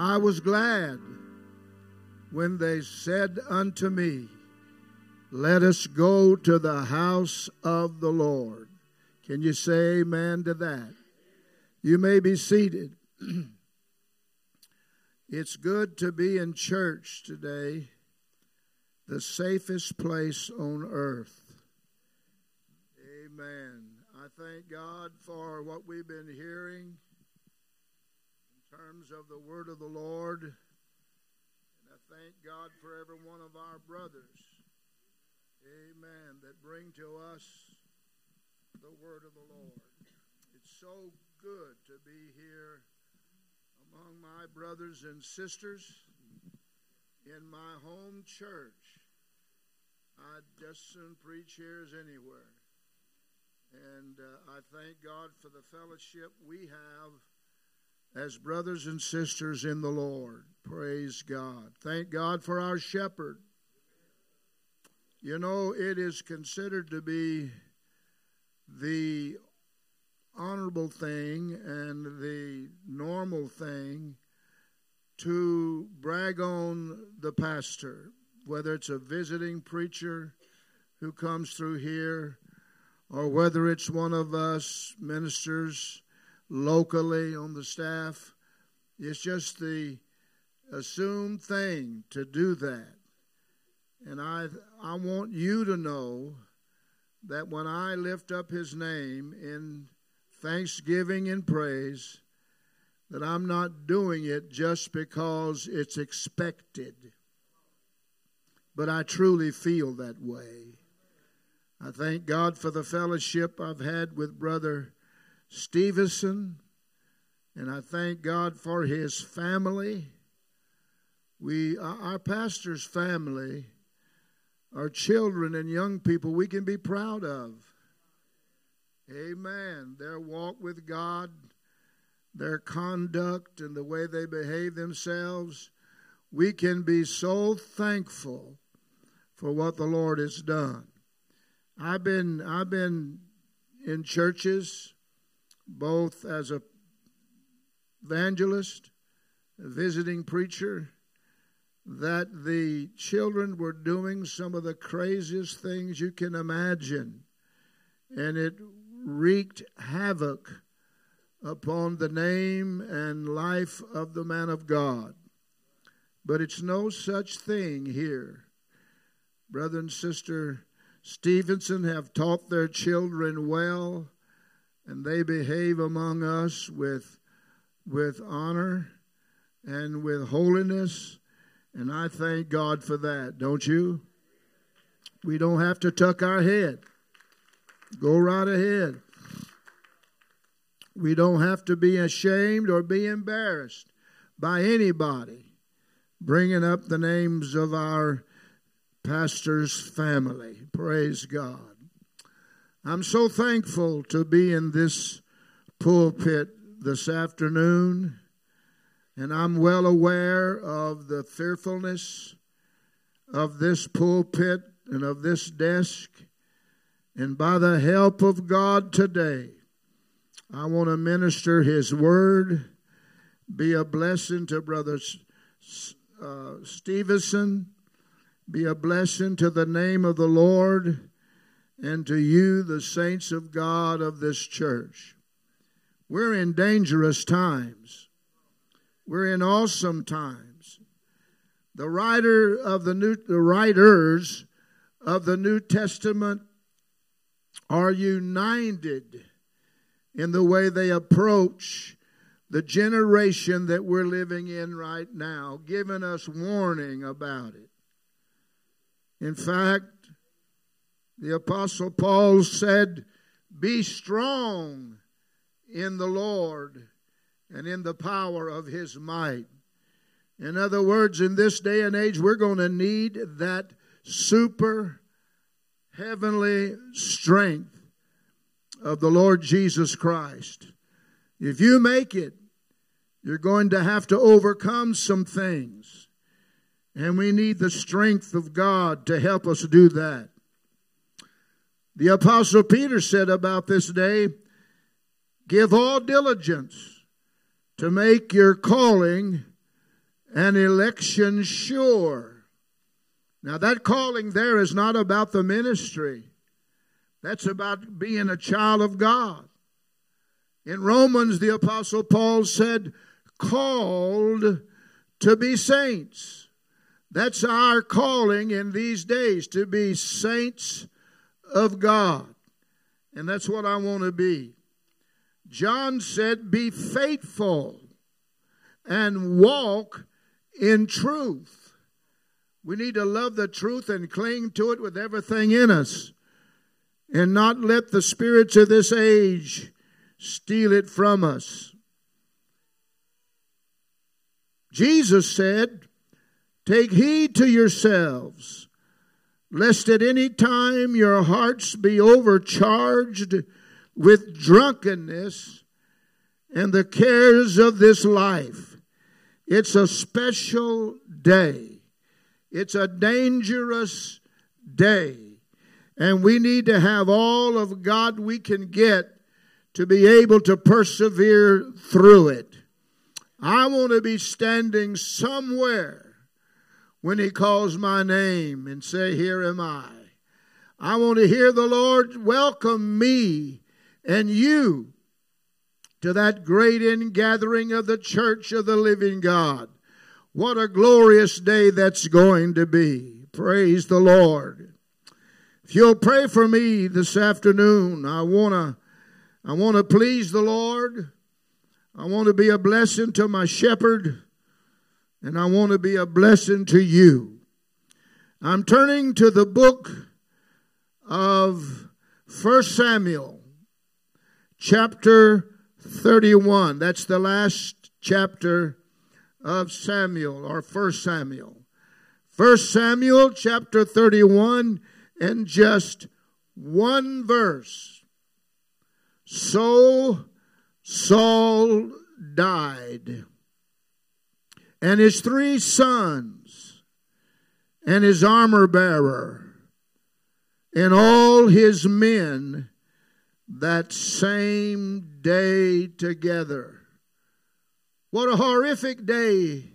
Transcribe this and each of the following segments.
I was glad when they said unto me, Let us go to the house of the Lord. Can you say amen to that? You may be seated. it's good to be in church today, the safest place on earth. Amen. I thank God for what we've been hearing in terms of the word of the Lord And I thank God for every one of our brothers, amen, that bring to us the word of the Lord. It's so good to be here among my brothers and sisters in my home church. I'd just soon preach here as anywhere. And uh, I thank God for the fellowship we have as brothers and sisters in the Lord. Praise God. Thank God for our shepherd. You know, it is considered to be the honorable thing and the normal thing to brag on the pastor, whether it's a visiting preacher who comes through here or whether it's one of us ministers locally on the staff. It's just the assumed thing to do that. And I, I want you to know that when I lift up his name in thanksgiving and praise, that I'm not doing it just because it's expected. But I truly feel that way. I thank God for the fellowship I've had with Brother Stevenson, and I thank God for his family. We, our pastor's family, our children and young people, we can be proud of. Amen. Their walk with God, their conduct, and the way they behave themselves, we can be so thankful for what the Lord has done. I've been I've been in churches both as a evangelist, a visiting preacher, that the children were doing some of the craziest things you can imagine. And it wreaked havoc upon the name and life of the man of God. But it's no such thing here. Brother and sister Stevenson have taught their children well and they behave among us with, with honor and with holiness. And I thank God for that, don't you? We don't have to tuck our head. Go right ahead. We don't have to be ashamed or be embarrassed by anybody bringing up the names of our pastor's family. Praise God. I'm so thankful to be in this pulpit this afternoon, and I'm well aware of the fearfulness of this pulpit and of this desk. And by the help of God today, I want to minister His Word, be a blessing to Brother uh, Stevenson, be a blessing to the name of the Lord and to you, the saints of God of this church. We're in dangerous times. We're in awesome times. The writer of the new the writers of the New Testament are united in the way they approach the generation that we're living in right now, giving us warning about it. In fact, the Apostle Paul said, Be strong in the Lord and in the power of his might. In other words, in this day and age, we're going to need that super heavenly strength of the Lord Jesus Christ. If you make it, you're going to have to overcome some things. And we need the strength of God to help us do that. The Apostle Peter said about this day give all diligence to make your calling an election sure. Now, that calling there is not about the ministry, that's about being a child of God. In Romans, the Apostle Paul said, called to be saints. That's our calling in these days, to be saints of God. And that's what I want to be. John said, Be faithful and walk in truth. We need to love the truth and cling to it with everything in us and not let the spirits of this age steal it from us. Jesus said, Take heed to yourselves, lest at any time your hearts be overcharged with drunkenness and the cares of this life. It's a special day. It's a dangerous day. And we need to have all of God we can get to be able to persevere through it. I want to be standing somewhere when He calls my name and say, Here am I. I want to hear the Lord welcome me and you to that great ingathering of the church of the living God. What a glorious day that's going to be. Praise the Lord. If you'll pray for me this afternoon, I want to I want to please the Lord. I want to be a blessing to my shepherd and I want to be a blessing to you. I'm turning to the book of 1 Samuel chapter 31. That's the last chapter of Samuel or First Samuel. First Samuel chapter 31 and just one verse. So Saul died, and his three sons, and his armor bearer, and all his men that same day together. What a horrific day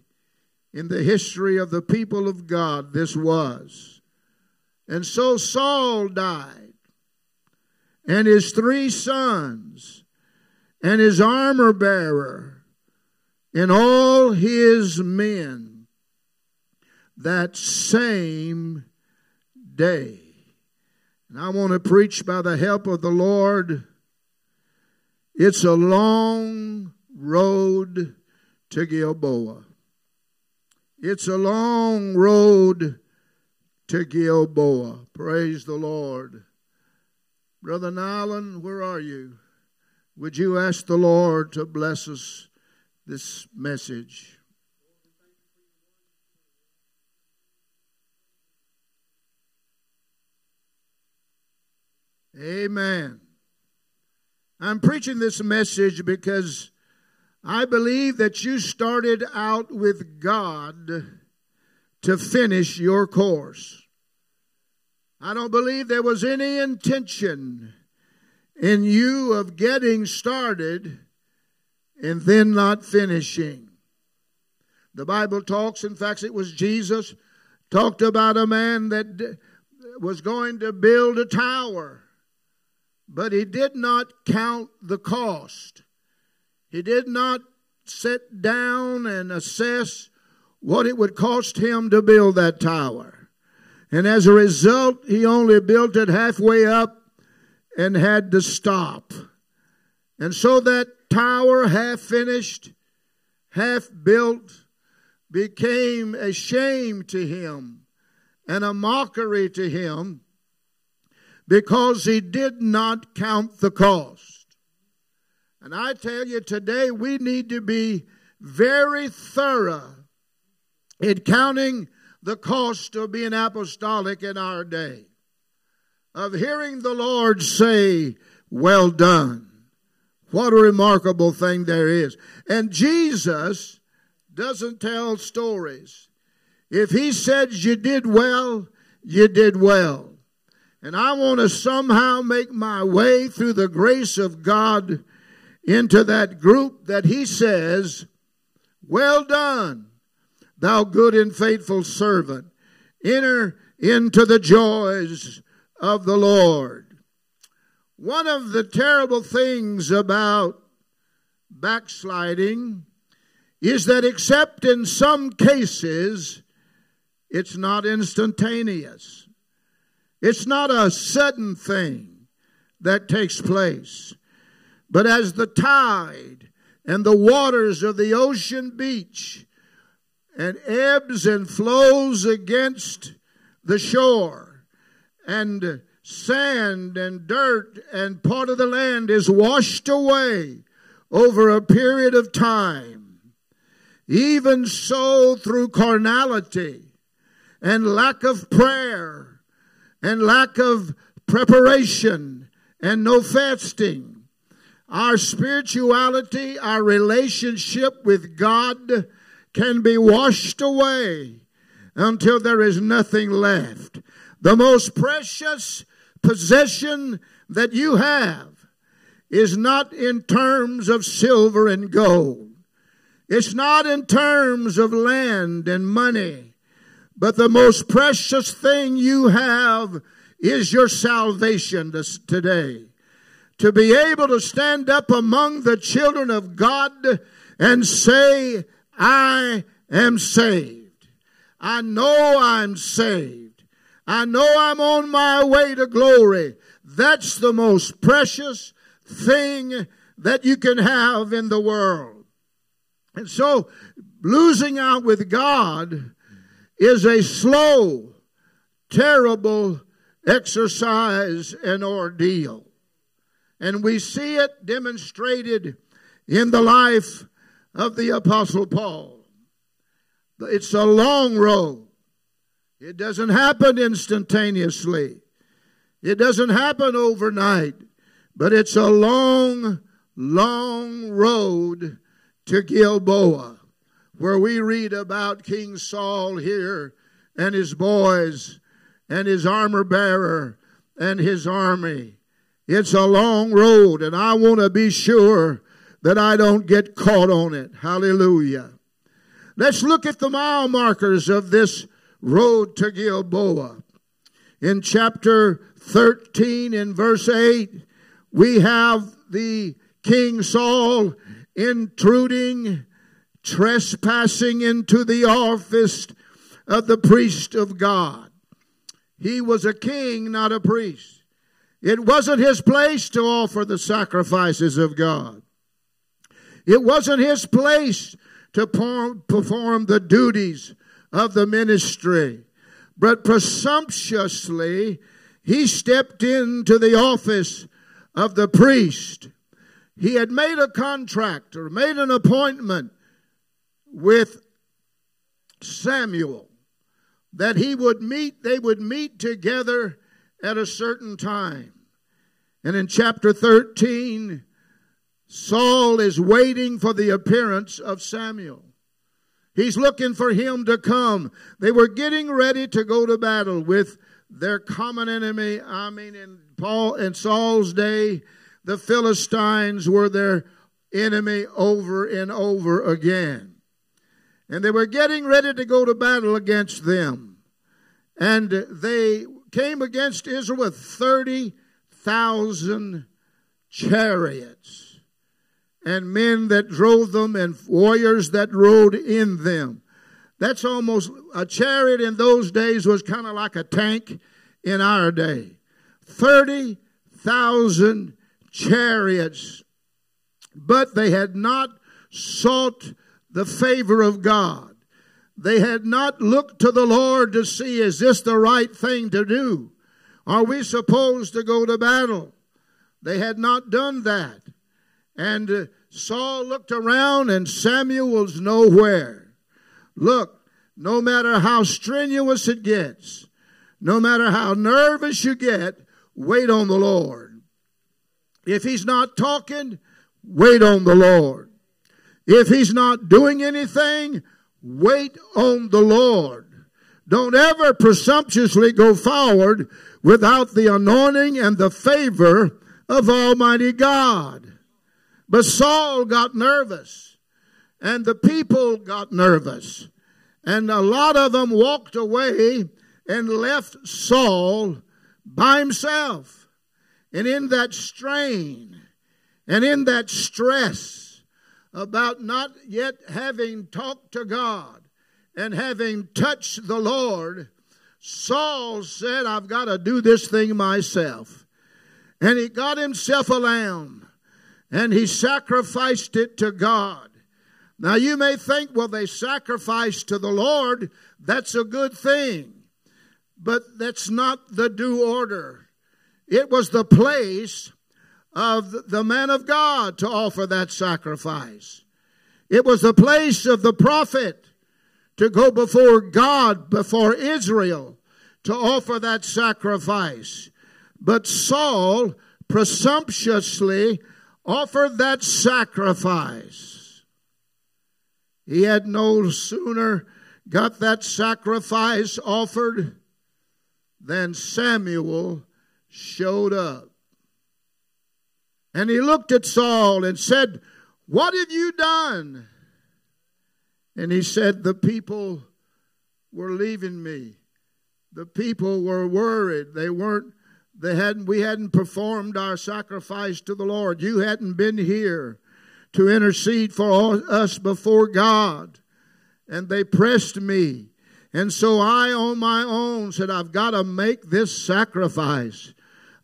in the history of the people of God this was. And so Saul died, and his three sons, and his armor bearer, and all his men that same day. And I want to preach by the help of the Lord. It's a long road to Gilboa. It's a long road to Gilboa. Praise the Lord. Brother Nyland, where are you? Would you ask the Lord to bless us this message? Amen. I'm preaching this message because I believe that you started out with God to finish your course. I don't believe there was any intention in you of getting started and then not finishing. The Bible talks, in fact, it was Jesus talked about a man that was going to build a tower but he did not count the cost. He did not sit down and assess what it would cost him to build that tower. And as a result, he only built it halfway up and had to stop. And so that tower, half finished, half built, became a shame to him and a mockery to him because he did not count the cost. And I tell you today, we need to be very thorough in counting the cost of being apostolic in our day, of hearing the Lord say, Well done. What a remarkable thing there is. And Jesus doesn't tell stories. If he says you did well, you did well. And I want to somehow make my way through the grace of God into that group that He says, Well done, thou good and faithful servant. Enter into the joys of the Lord. One of the terrible things about backsliding is that, except in some cases, it's not instantaneous. It's not a sudden thing that takes place. But as the tide and the waters of the ocean beach and ebbs and flows against the shore, and sand and dirt and part of the land is washed away over a period of time. Even so, through carnality and lack of prayer and lack of preparation and no fasting, our spirituality, our relationship with God can be washed away until there is nothing left. The most precious possession that you have is not in terms of silver and gold. It's not in terms of land and money. But the most precious thing you have is your salvation this, today. To be able to stand up among the children of God and say, I am saved. I know I'm saved. I know I'm on my way to glory. That's the most precious thing that you can have in the world. And so, losing out with God is a slow, terrible exercise and ordeal. And we see it demonstrated in the life of the Apostle Paul. It's a long road. It doesn't happen instantaneously. It doesn't happen overnight. But it's a long, long road to Gilboa, where we read about King Saul here and his boys and his armor bearer and his army. It's a long road, and I want to be sure that I don't get caught on it. Hallelujah. Let's look at the mile markers of this road to Gilboa. In chapter 13, in verse 8, we have the King Saul intruding, trespassing into the office of the priest of God. He was a king, not a priest. It wasn't his place to offer the sacrifices of God. It wasn't his place to perform the duties of the ministry. But presumptuously, he stepped into the office of the priest. He had made a contract or made an appointment with Samuel that he would meet, they would meet together at a certain time. And in chapter 13, Saul is waiting for the appearance of Samuel. He's looking for him to come. They were getting ready to go to battle with their common enemy. I mean, in Paul and Saul's day, the Philistines were their enemy over and over again. And they were getting ready to go to battle against them. And they came against Israel with 30,000 chariots and men that drove them and warriors that rode in them. That's almost a chariot in those days was kind of like a tank in our day. 30,000 chariots, but they had not sought the favor of God. They had not looked to the Lord to see, is this the right thing to do? Are we supposed to go to battle? They had not done that. And uh, Saul looked around and Samuel was nowhere. Look, no matter how strenuous it gets, no matter how nervous you get, wait on the Lord. If he's not talking, wait on the Lord. If he's not doing anything, wait on the Lord. Don't ever presumptuously go forward without the anointing and the favor of Almighty God. But Saul got nervous, and the people got nervous. And a lot of them walked away and left Saul by himself. And in that strain and in that stress about not yet having talked to God and having touched the Lord, Saul said, I've got to do this thing myself. And he got himself a lamb and he sacrificed it to God. Now you may think, well, they sacrificed to the Lord. That's a good thing. But that's not the due order. It was the place of the man of God to offer that sacrifice. It was the place of the prophet to go before God, before Israel, to offer that sacrifice. But Saul presumptuously offered that sacrifice. He had no sooner got that sacrifice offered than Samuel showed up. And he looked at Saul and said, What have you done? And he said, The people were leaving me. The people were worried. They weren't they hadn't, we hadn't performed our sacrifice to the Lord. You hadn't been here to intercede for us before God. And they pressed me. And so I, on my own, said, I've got to make this sacrifice.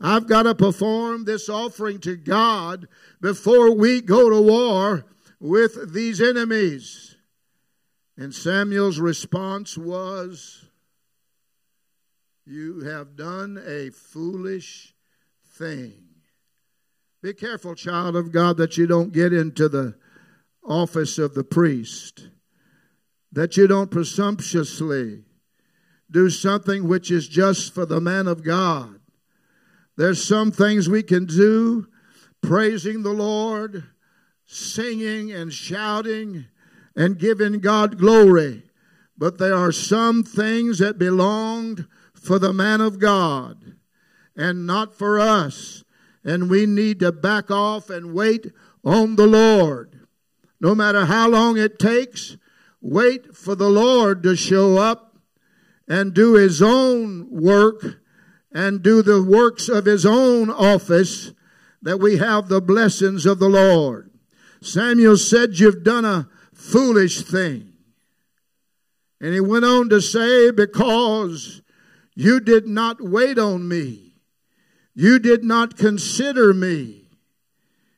I've got to perform this offering to God before we go to war with these enemies. And Samuel's response was, you have done a foolish thing. Be careful, child of God, that you don't get into the office of the priest, that you don't presumptuously do something which is just for the man of God. There's some things we can do praising the Lord, singing and shouting and giving God glory. But there are some things that belonged for the man of God and not for us. And we need to back off and wait on the Lord. No matter how long it takes, wait for the Lord to show up and do his own work and do the works of his own office that we have the blessings of the Lord. Samuel said, You've done a foolish thing. And he went on to say, Because you did not wait on me. You did not consider me.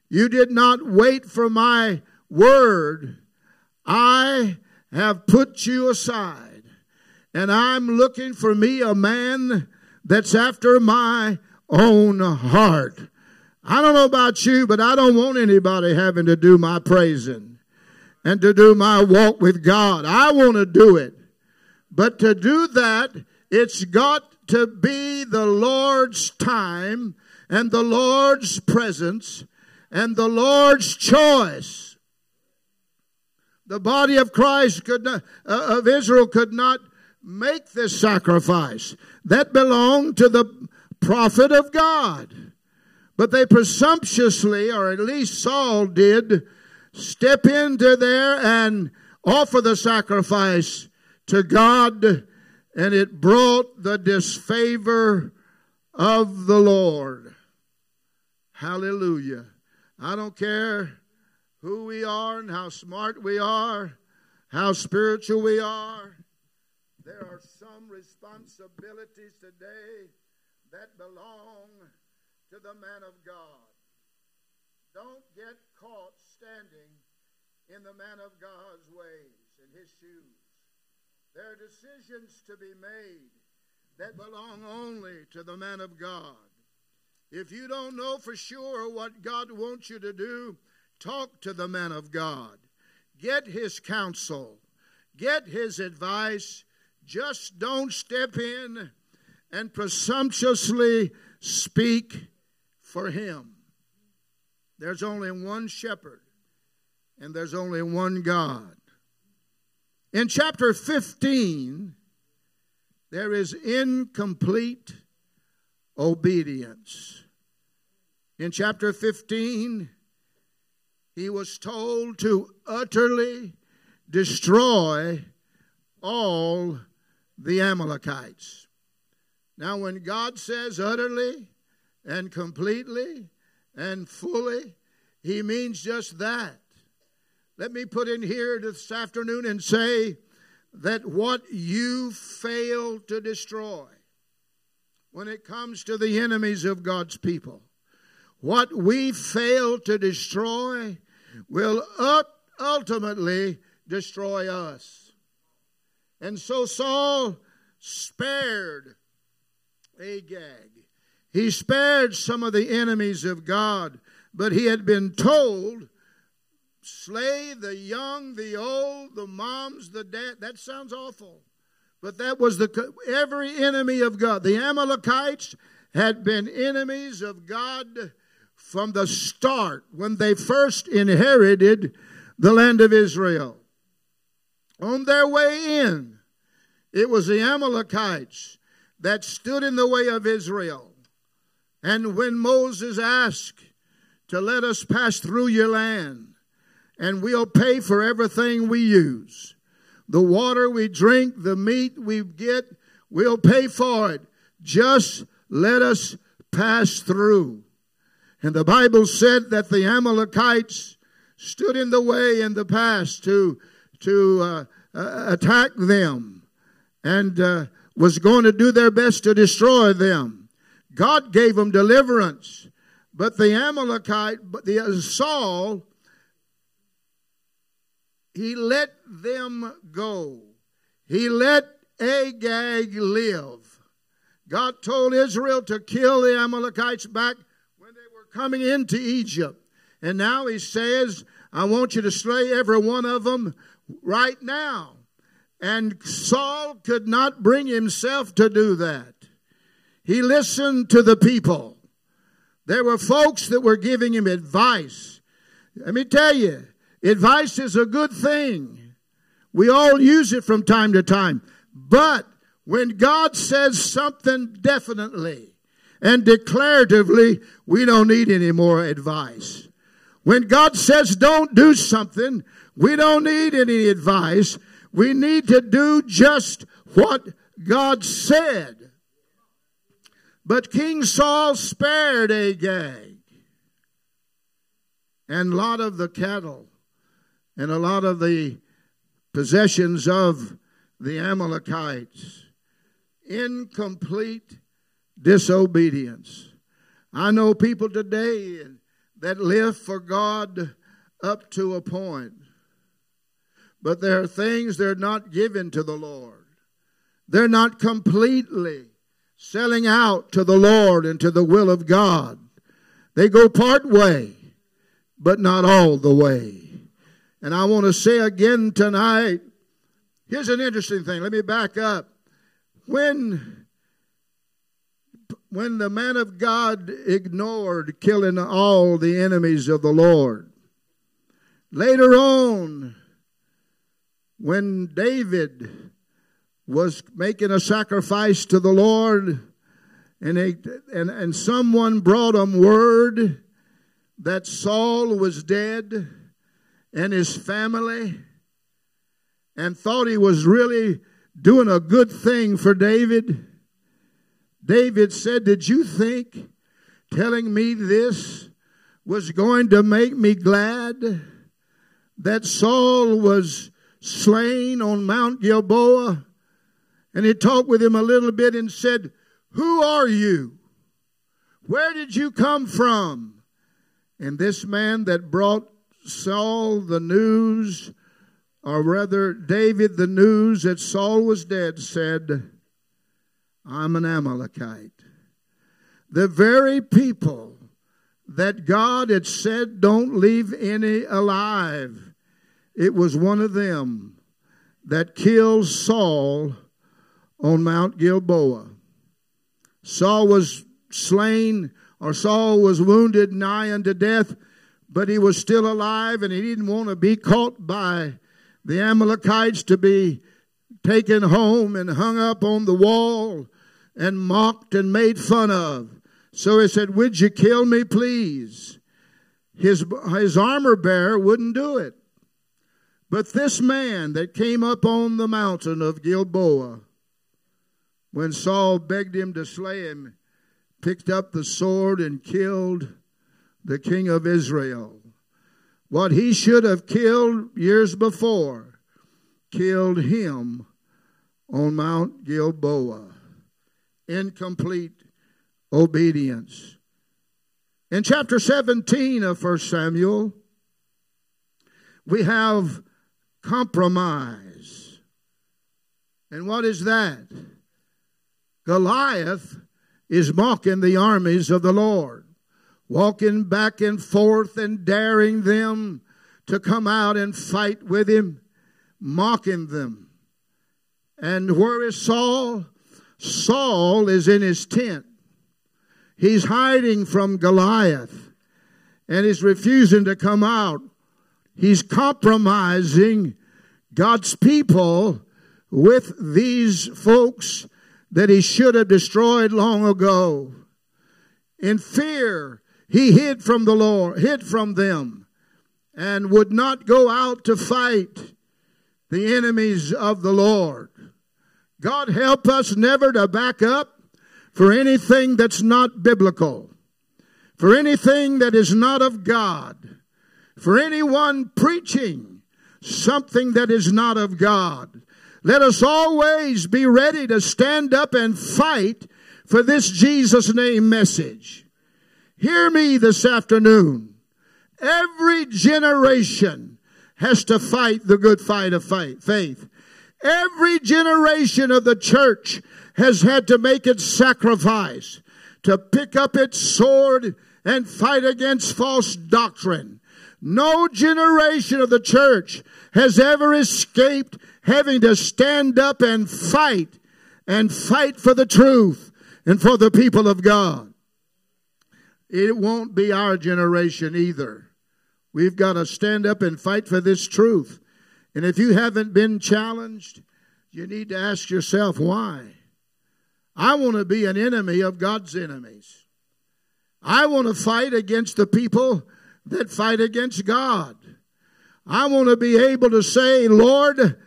You did not wait for my word. I have put you aside. And I'm looking for me a man that's after my own heart. I don't know about you, but I don't want anybody having to do my praising and to do my walk with God. I want to do it. But to do that, it's got to be the Lord's time and the Lord's presence and the Lord's choice. The body of Christ could not, uh, of Israel could not make this sacrifice. That belonged to the prophet of God. But they presumptuously, or at least Saul did, step into there and offer the sacrifice to God and it brought the disfavor of the Lord. Hallelujah. I don't care who we are and how smart we are, how spiritual we are. There are some responsibilities today that belong to the man of God. Don't get caught standing in the man of God's ways, in his shoes. There are decisions to be made that belong only to the man of God. If you don't know for sure what God wants you to do, talk to the man of God. Get his counsel, get his advice. Just don't step in and presumptuously speak for him. There's only one shepherd, and there's only one God. In chapter 15, there is incomplete obedience. In chapter 15, he was told to utterly destroy all the Amalekites. Now, when God says utterly and completely and fully, he means just that. Let me put in here this afternoon and say that what you fail to destroy when it comes to the enemies of God's people, what we fail to destroy will ultimately destroy us. And so Saul spared Agag. He spared some of the enemies of God, but he had been told slay the young, the old, the moms, the dad. That sounds awful. But that was the every enemy of God. The Amalekites had been enemies of God from the start when they first inherited the land of Israel. On their way in, it was the Amalekites that stood in the way of Israel. And when Moses asked to let us pass through your land, and we'll pay for everything we use. The water we drink, the meat we get, we'll pay for it. Just let us pass through. And the Bible said that the Amalekites stood in the way in the past to, to uh, uh, attack them and uh, was going to do their best to destroy them. God gave them deliverance. But the Amalekite, but the uh, Saul he let them go. He let Agag live. God told Israel to kill the Amalekites back when they were coming into Egypt. And now he says, I want you to slay every one of them right now. And Saul could not bring himself to do that. He listened to the people. There were folks that were giving him advice. Let me tell you, Advice is a good thing. We all use it from time to time. But when God says something definitely and declaratively, we don't need any more advice. When God says don't do something, we don't need any advice. We need to do just what God said. But King Saul spared Agag and lot of the cattle and a lot of the possessions of the Amalekites. Incomplete disobedience. I know people today that live for God up to a point, but there are things they're not given to the Lord. They're not completely selling out to the Lord and to the will of God. They go part way, but not all the way. And I want to say again tonight, here's an interesting thing. Let me back up. When when the man of God ignored killing all the enemies of the Lord. Later on, when David was making a sacrifice to the Lord, and, they, and, and someone brought him word that Saul was dead, and his family and thought he was really doing a good thing for David. David said, Did you think telling me this was going to make me glad that Saul was slain on Mount Gilboa? And he talked with him a little bit and said, Who are you? Where did you come from? And this man that brought Saul the news, or rather David the news that Saul was dead, said, I'm an Amalekite. The very people that God had said don't leave any alive, it was one of them that killed Saul on Mount Gilboa. Saul was slain, or Saul was wounded nigh unto death but he was still alive and he didn't want to be caught by the Amalekites to be taken home and hung up on the wall and mocked and made fun of. So he said, Would you kill me, please? His, his armor bearer wouldn't do it. But this man that came up on the mountain of Gilboa, when Saul begged him to slay him, picked up the sword and killed the king of Israel. What he should have killed years before, killed him on Mount Gilboa. Incomplete obedience. In chapter 17 of 1 Samuel, we have compromise. And what is that? Goliath is mocking the armies of the Lord, walking back and forth and daring them to come out and fight with him, mocking them. And where is Saul? Saul is in his tent. He's hiding from Goliath and he's refusing to come out. He's compromising God's people with these folks that he should have destroyed long ago. In fear, he hid from the Lord, hid from them, and would not go out to fight the enemies of the Lord. God help us never to back up for anything that's not biblical, for anything that is not of God, for anyone preaching something that is not of God. Let us always be ready to stand up and fight for this Jesus name message. Hear me this afternoon. Every generation has to fight the good fight of faith. Every generation of the church has had to make its sacrifice to pick up its sword and fight against false doctrine. No generation of the church has ever escaped having to stand up and fight and fight for the truth and for the people of God. It won't be our generation either. We've got to stand up and fight for this truth. And if you haven't been challenged, you need to ask yourself why. I want to be an enemy of God's enemies. I want to fight against the people that fight against God. I want to be able to say, Lord,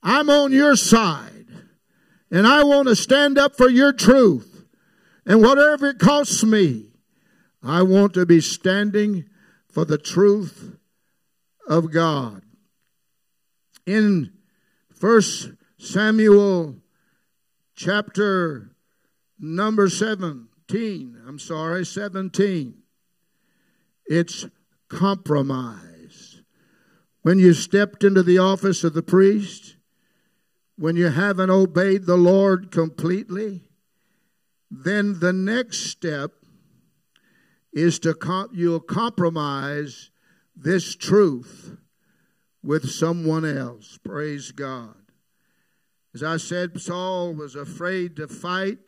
I'm on your side. And I want to stand up for your truth. And whatever it costs me, I want to be standing for the truth of God. In First Samuel chapter number 17, I'm sorry, 17, it's compromise. When you stepped into the office of the priest, when you haven't obeyed the Lord completely, then the next step is to you'll compromise this truth with someone else. Praise God. As I said, Saul was afraid to fight.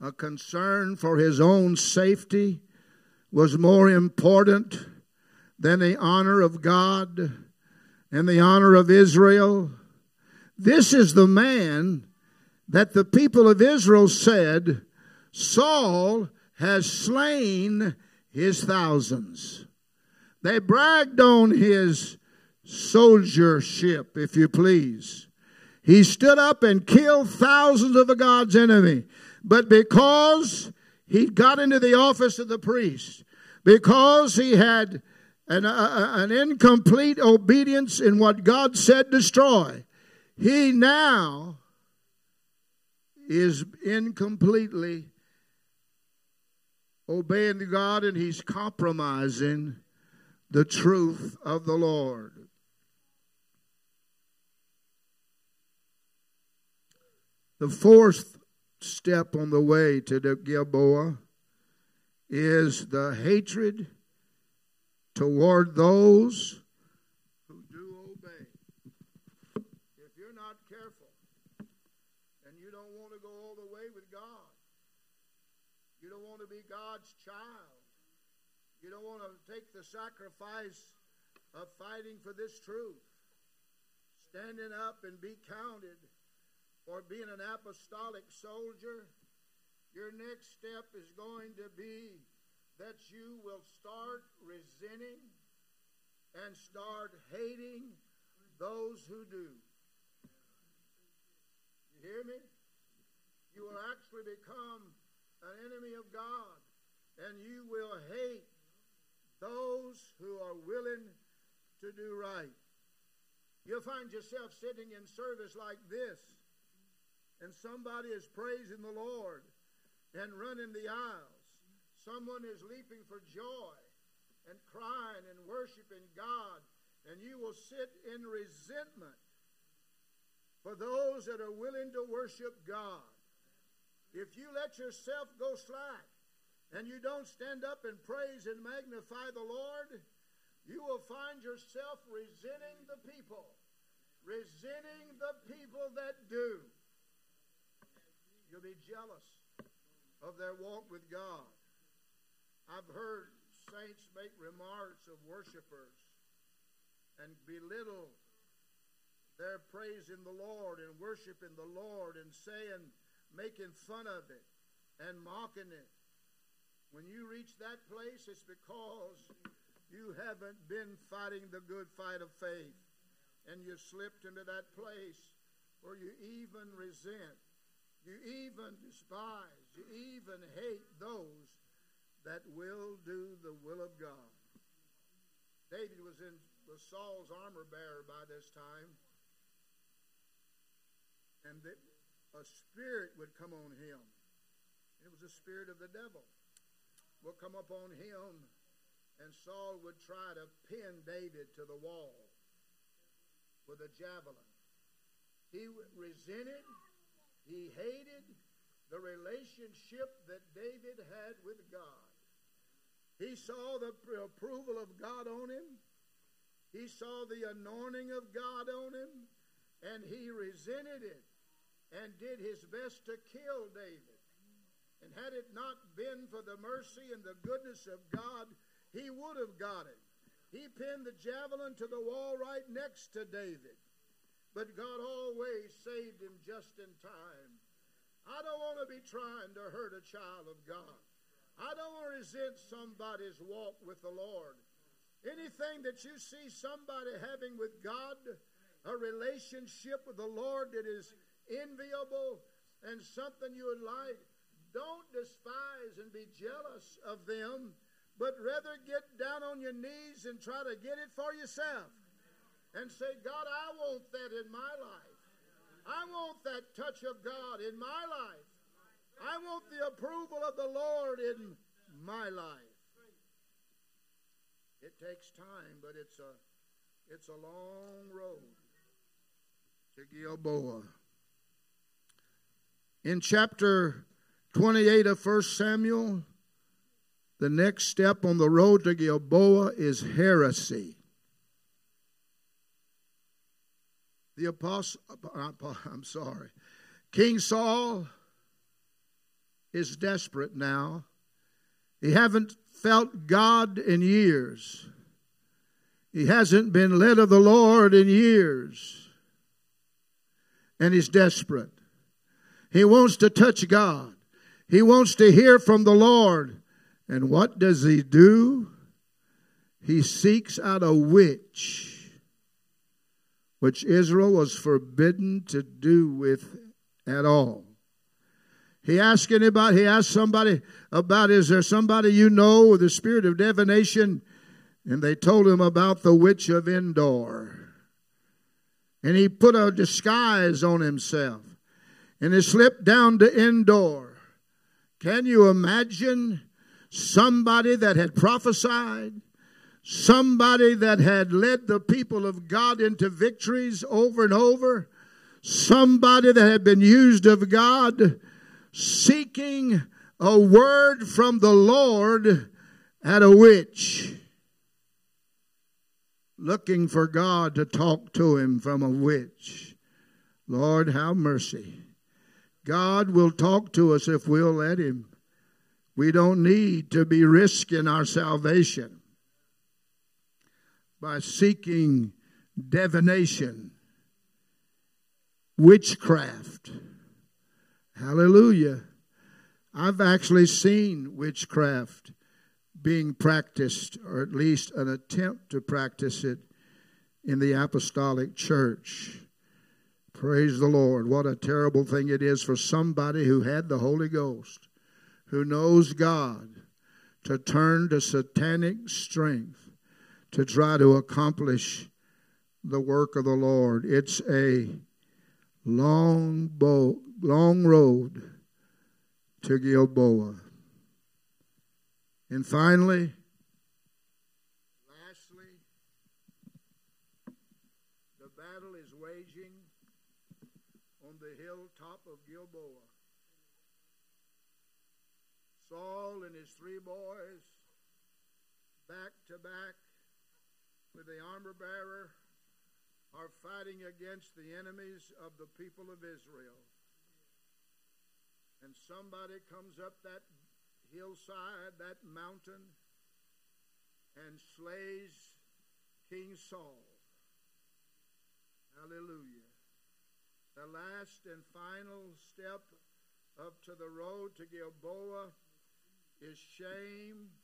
A concern for his own safety was more important than the honor of God and the honor of Israel this is the man that the people of Israel said, Saul has slain his thousands. They bragged on his soldiership, if you please. He stood up and killed thousands of God's enemy. But because he got into the office of the priest, because he had an, an incomplete obedience in what God said destroy, he now is incompletely obeying God and he's compromising the truth of the Lord. The fourth step on the way to the Gilboa is the hatred toward those God's child. You don't want to take the sacrifice of fighting for this truth, standing up and be counted for being an apostolic soldier. Your next step is going to be that you will start resenting and start hating those who do. You hear me? You will actually become an enemy of God, and you will hate those who are willing to do right. You'll find yourself sitting in service like this, and somebody is praising the Lord and running the aisles. Someone is leaping for joy and crying and worshiping God, and you will sit in resentment for those that are willing to worship God. If you let yourself go slack and you don't stand up and praise and magnify the Lord, you will find yourself resenting the people, resenting the people that do. You'll be jealous of their walk with God. I've heard saints make remarks of worshipers and belittle their praise in the Lord and worshiping the Lord and saying, making fun of it and mocking it. When you reach that place, it's because you haven't been fighting the good fight of faith and you slipped into that place where you even resent, you even despise, you even hate those that will do the will of God. David was in was Saul's armor bearer by this time, and a spirit would come on him. It was the spirit of the devil would come upon him, and Saul would try to pin David to the wall with a javelin. He resented, he hated the relationship that David had with God. He saw the approval of God on him. He saw the anointing of God on him. And he resented it and did his best to kill David. And had it not been for the mercy and the goodness of God, he would have got it. He pinned the javelin to the wall right next to David. But God always saved him just in time. I don't want to be trying to hurt a child of God. I don't want to resent somebody's walk with the Lord. Anything that you see somebody having with God, a relationship with the Lord that is enviable and something you would like, don't despise and be jealous of them, but rather get down on your knees and try to get it for yourself. And say, God, I want that in my life. I want that touch of God in my life. I want the approval of the Lord in my life. It takes time, but it's a it's a long road to Gilboa. In chapter 28 of 1 Samuel, the next step on the road to Gilboa is heresy. The apostle, I'm sorry, King Saul is desperate now. He haven't felt God in years. He hasn't been led of the Lord in years. And he's desperate. He wants to touch God. He wants to hear from the Lord. And what does he do? He seeks out a witch, which Israel was forbidden to do with at all. He asked anybody, he asked somebody about, is there somebody you know with the spirit of divination? And they told him about the witch of Endor. And he put a disguise on himself. And he slipped down to Endor. Can you imagine somebody that had prophesied? Somebody that had led the people of God into victories over and over? Somebody that had been used of God? seeking a word from the Lord at a witch, looking for God to talk to him from a witch. Lord, have mercy. God will talk to us if we'll let him. We don't need to be risking our salvation by seeking divination, witchcraft Hallelujah. I've actually seen witchcraft being practiced, or at least an attempt to practice it in the apostolic church. Praise the Lord. What a terrible thing it is for somebody who had the Holy Ghost, who knows God, to turn to satanic strength to try to accomplish the work of the Lord. It's a long long road to Gilboa. And finally, lastly, the battle is waging on the hilltop of Gilboa. Saul and his three boys, back to back with the armor bearer, are fighting against the enemies of the people of Israel. And somebody comes up that hillside, that mountain, and slays King Saul. Hallelujah. The last and final step up to the road to Gilboa is shame,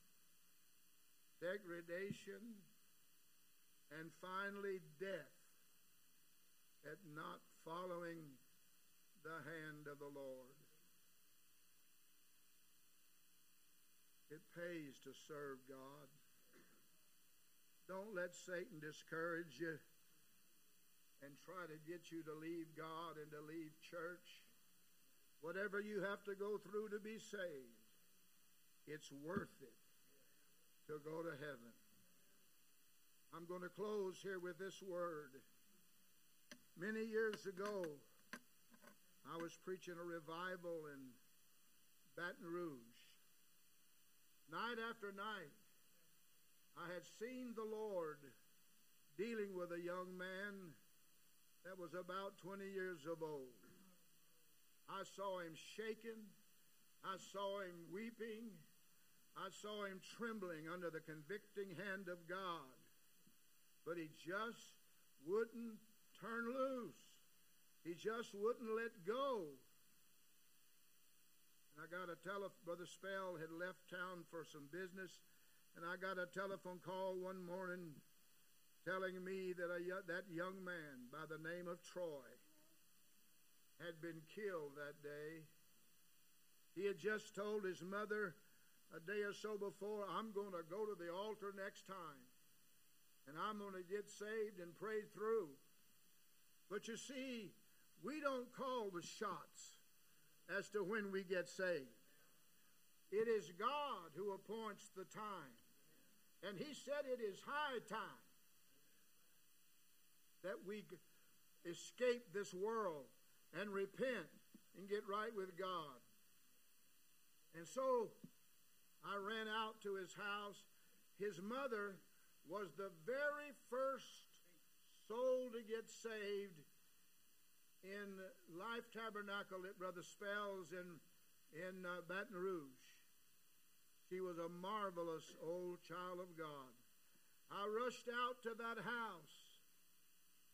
degradation, and finally death at not following the hand of the Lord. It pays to serve God. Don't let Satan discourage you and try to get you to leave God and to leave church. Whatever you have to go through to be saved, it's worth it to go to heaven. I'm going to close here with this word. Many years ago, I was preaching a revival in Baton Rouge. Night after night, I had seen the Lord dealing with a young man that was about 20 years of old. I saw him shaken. I saw him weeping. I saw him trembling under the convicting hand of God. But he just wouldn't turn loose. He just wouldn't let go. And I got a telephone, Brother Spell had left town for some business, and I got a telephone call one morning telling me that a, that young man by the name of Troy had been killed that day. He had just told his mother a day or so before, I'm going to go to the altar next time. And I'm going to get saved and prayed through. But you see, we don't call the shots as to when we get saved. It is God who appoints the time. And He said it is high time that we escape this world and repent and get right with God. And so I ran out to his house. His mother was the very first soul to get saved in Life Tabernacle at Brother Spell's in, in uh, Baton Rouge. She was a marvelous old child of God. I rushed out to that house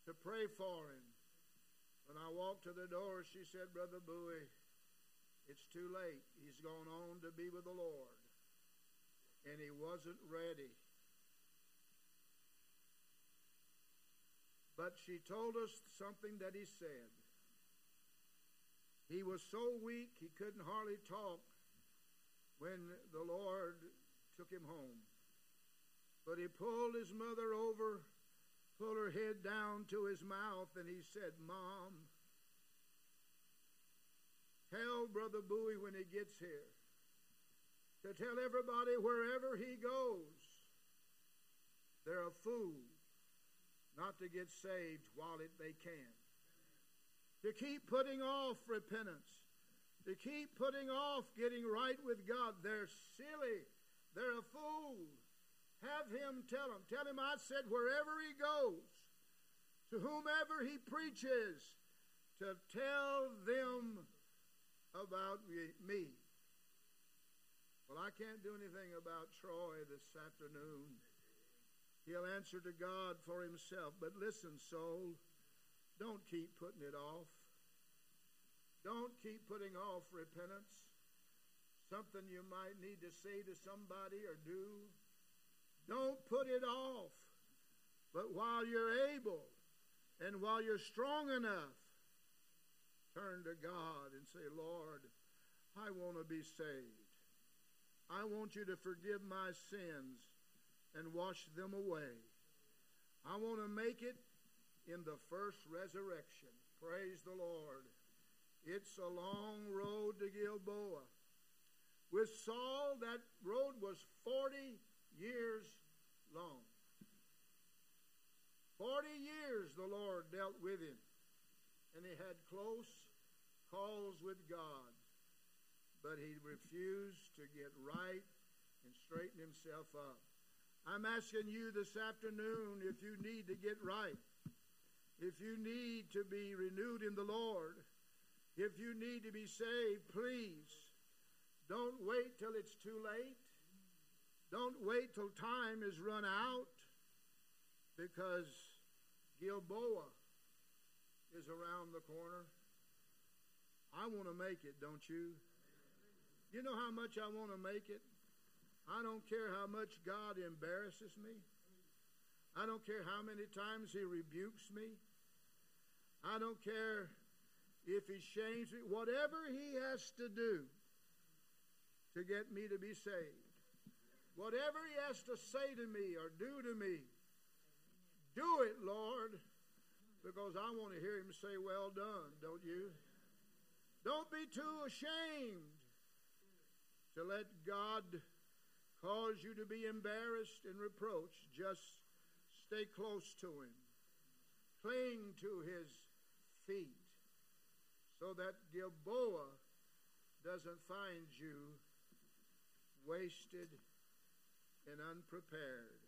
to pray for him. When I walked to the door, she said, Brother Bowie, it's too late. He's gone on to be with the Lord and he wasn't ready. But she told us something that he said. He was so weak he couldn't hardly talk when the Lord took him home. But he pulled his mother over, pulled her head down to his mouth, and he said, Mom, tell Brother Bowie when he gets here to tell everybody wherever he goes, they're a fool not to get saved while it, they can. To keep putting off repentance, to keep putting off getting right with God, they're silly. They're a fool. Have him tell him. Tell him I said wherever he goes, to whomever he preaches, to tell them about me. Well, I can't do anything about Troy this afternoon. He'll answer to God for himself. But listen, soul, don't keep putting it off. Don't keep putting off repentance. something you might need to say to somebody or do. Don't put it off. But while you're able and while you're strong enough, turn to God and say, Lord, I want to be saved. I want you to forgive my sins and wash them away. I want to make it in the first resurrection. Praise the Lord. It's a long road to Gilboa. With Saul, that road was 40 years long. 40 years the Lord dealt with him, and he had close calls with God, but he refused to get right and straighten himself up. I'm asking you this afternoon if you need to get right, if you need to be renewed in the Lord, if you need to be saved, please don't wait till it's too late. Don't wait till time is run out because Gilboa is around the corner. I want to make it, don't you? You know how much I want to make it? I don't care how much God embarrasses me. I don't care how many times He rebukes me. I don't care if He shames me. Whatever He has to do to get me to be saved, whatever He has to say to me or do to me, do it, Lord, because I want to hear Him say, Well done, don't you? Don't be too ashamed to let God cause you to be embarrassed and reproached, just stay close to Him. Cling to His feet so that Gilboa doesn't find you wasted and unprepared.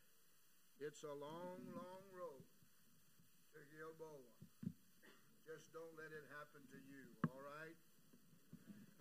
It's a long, long road to Gilboa. Just don't let it happen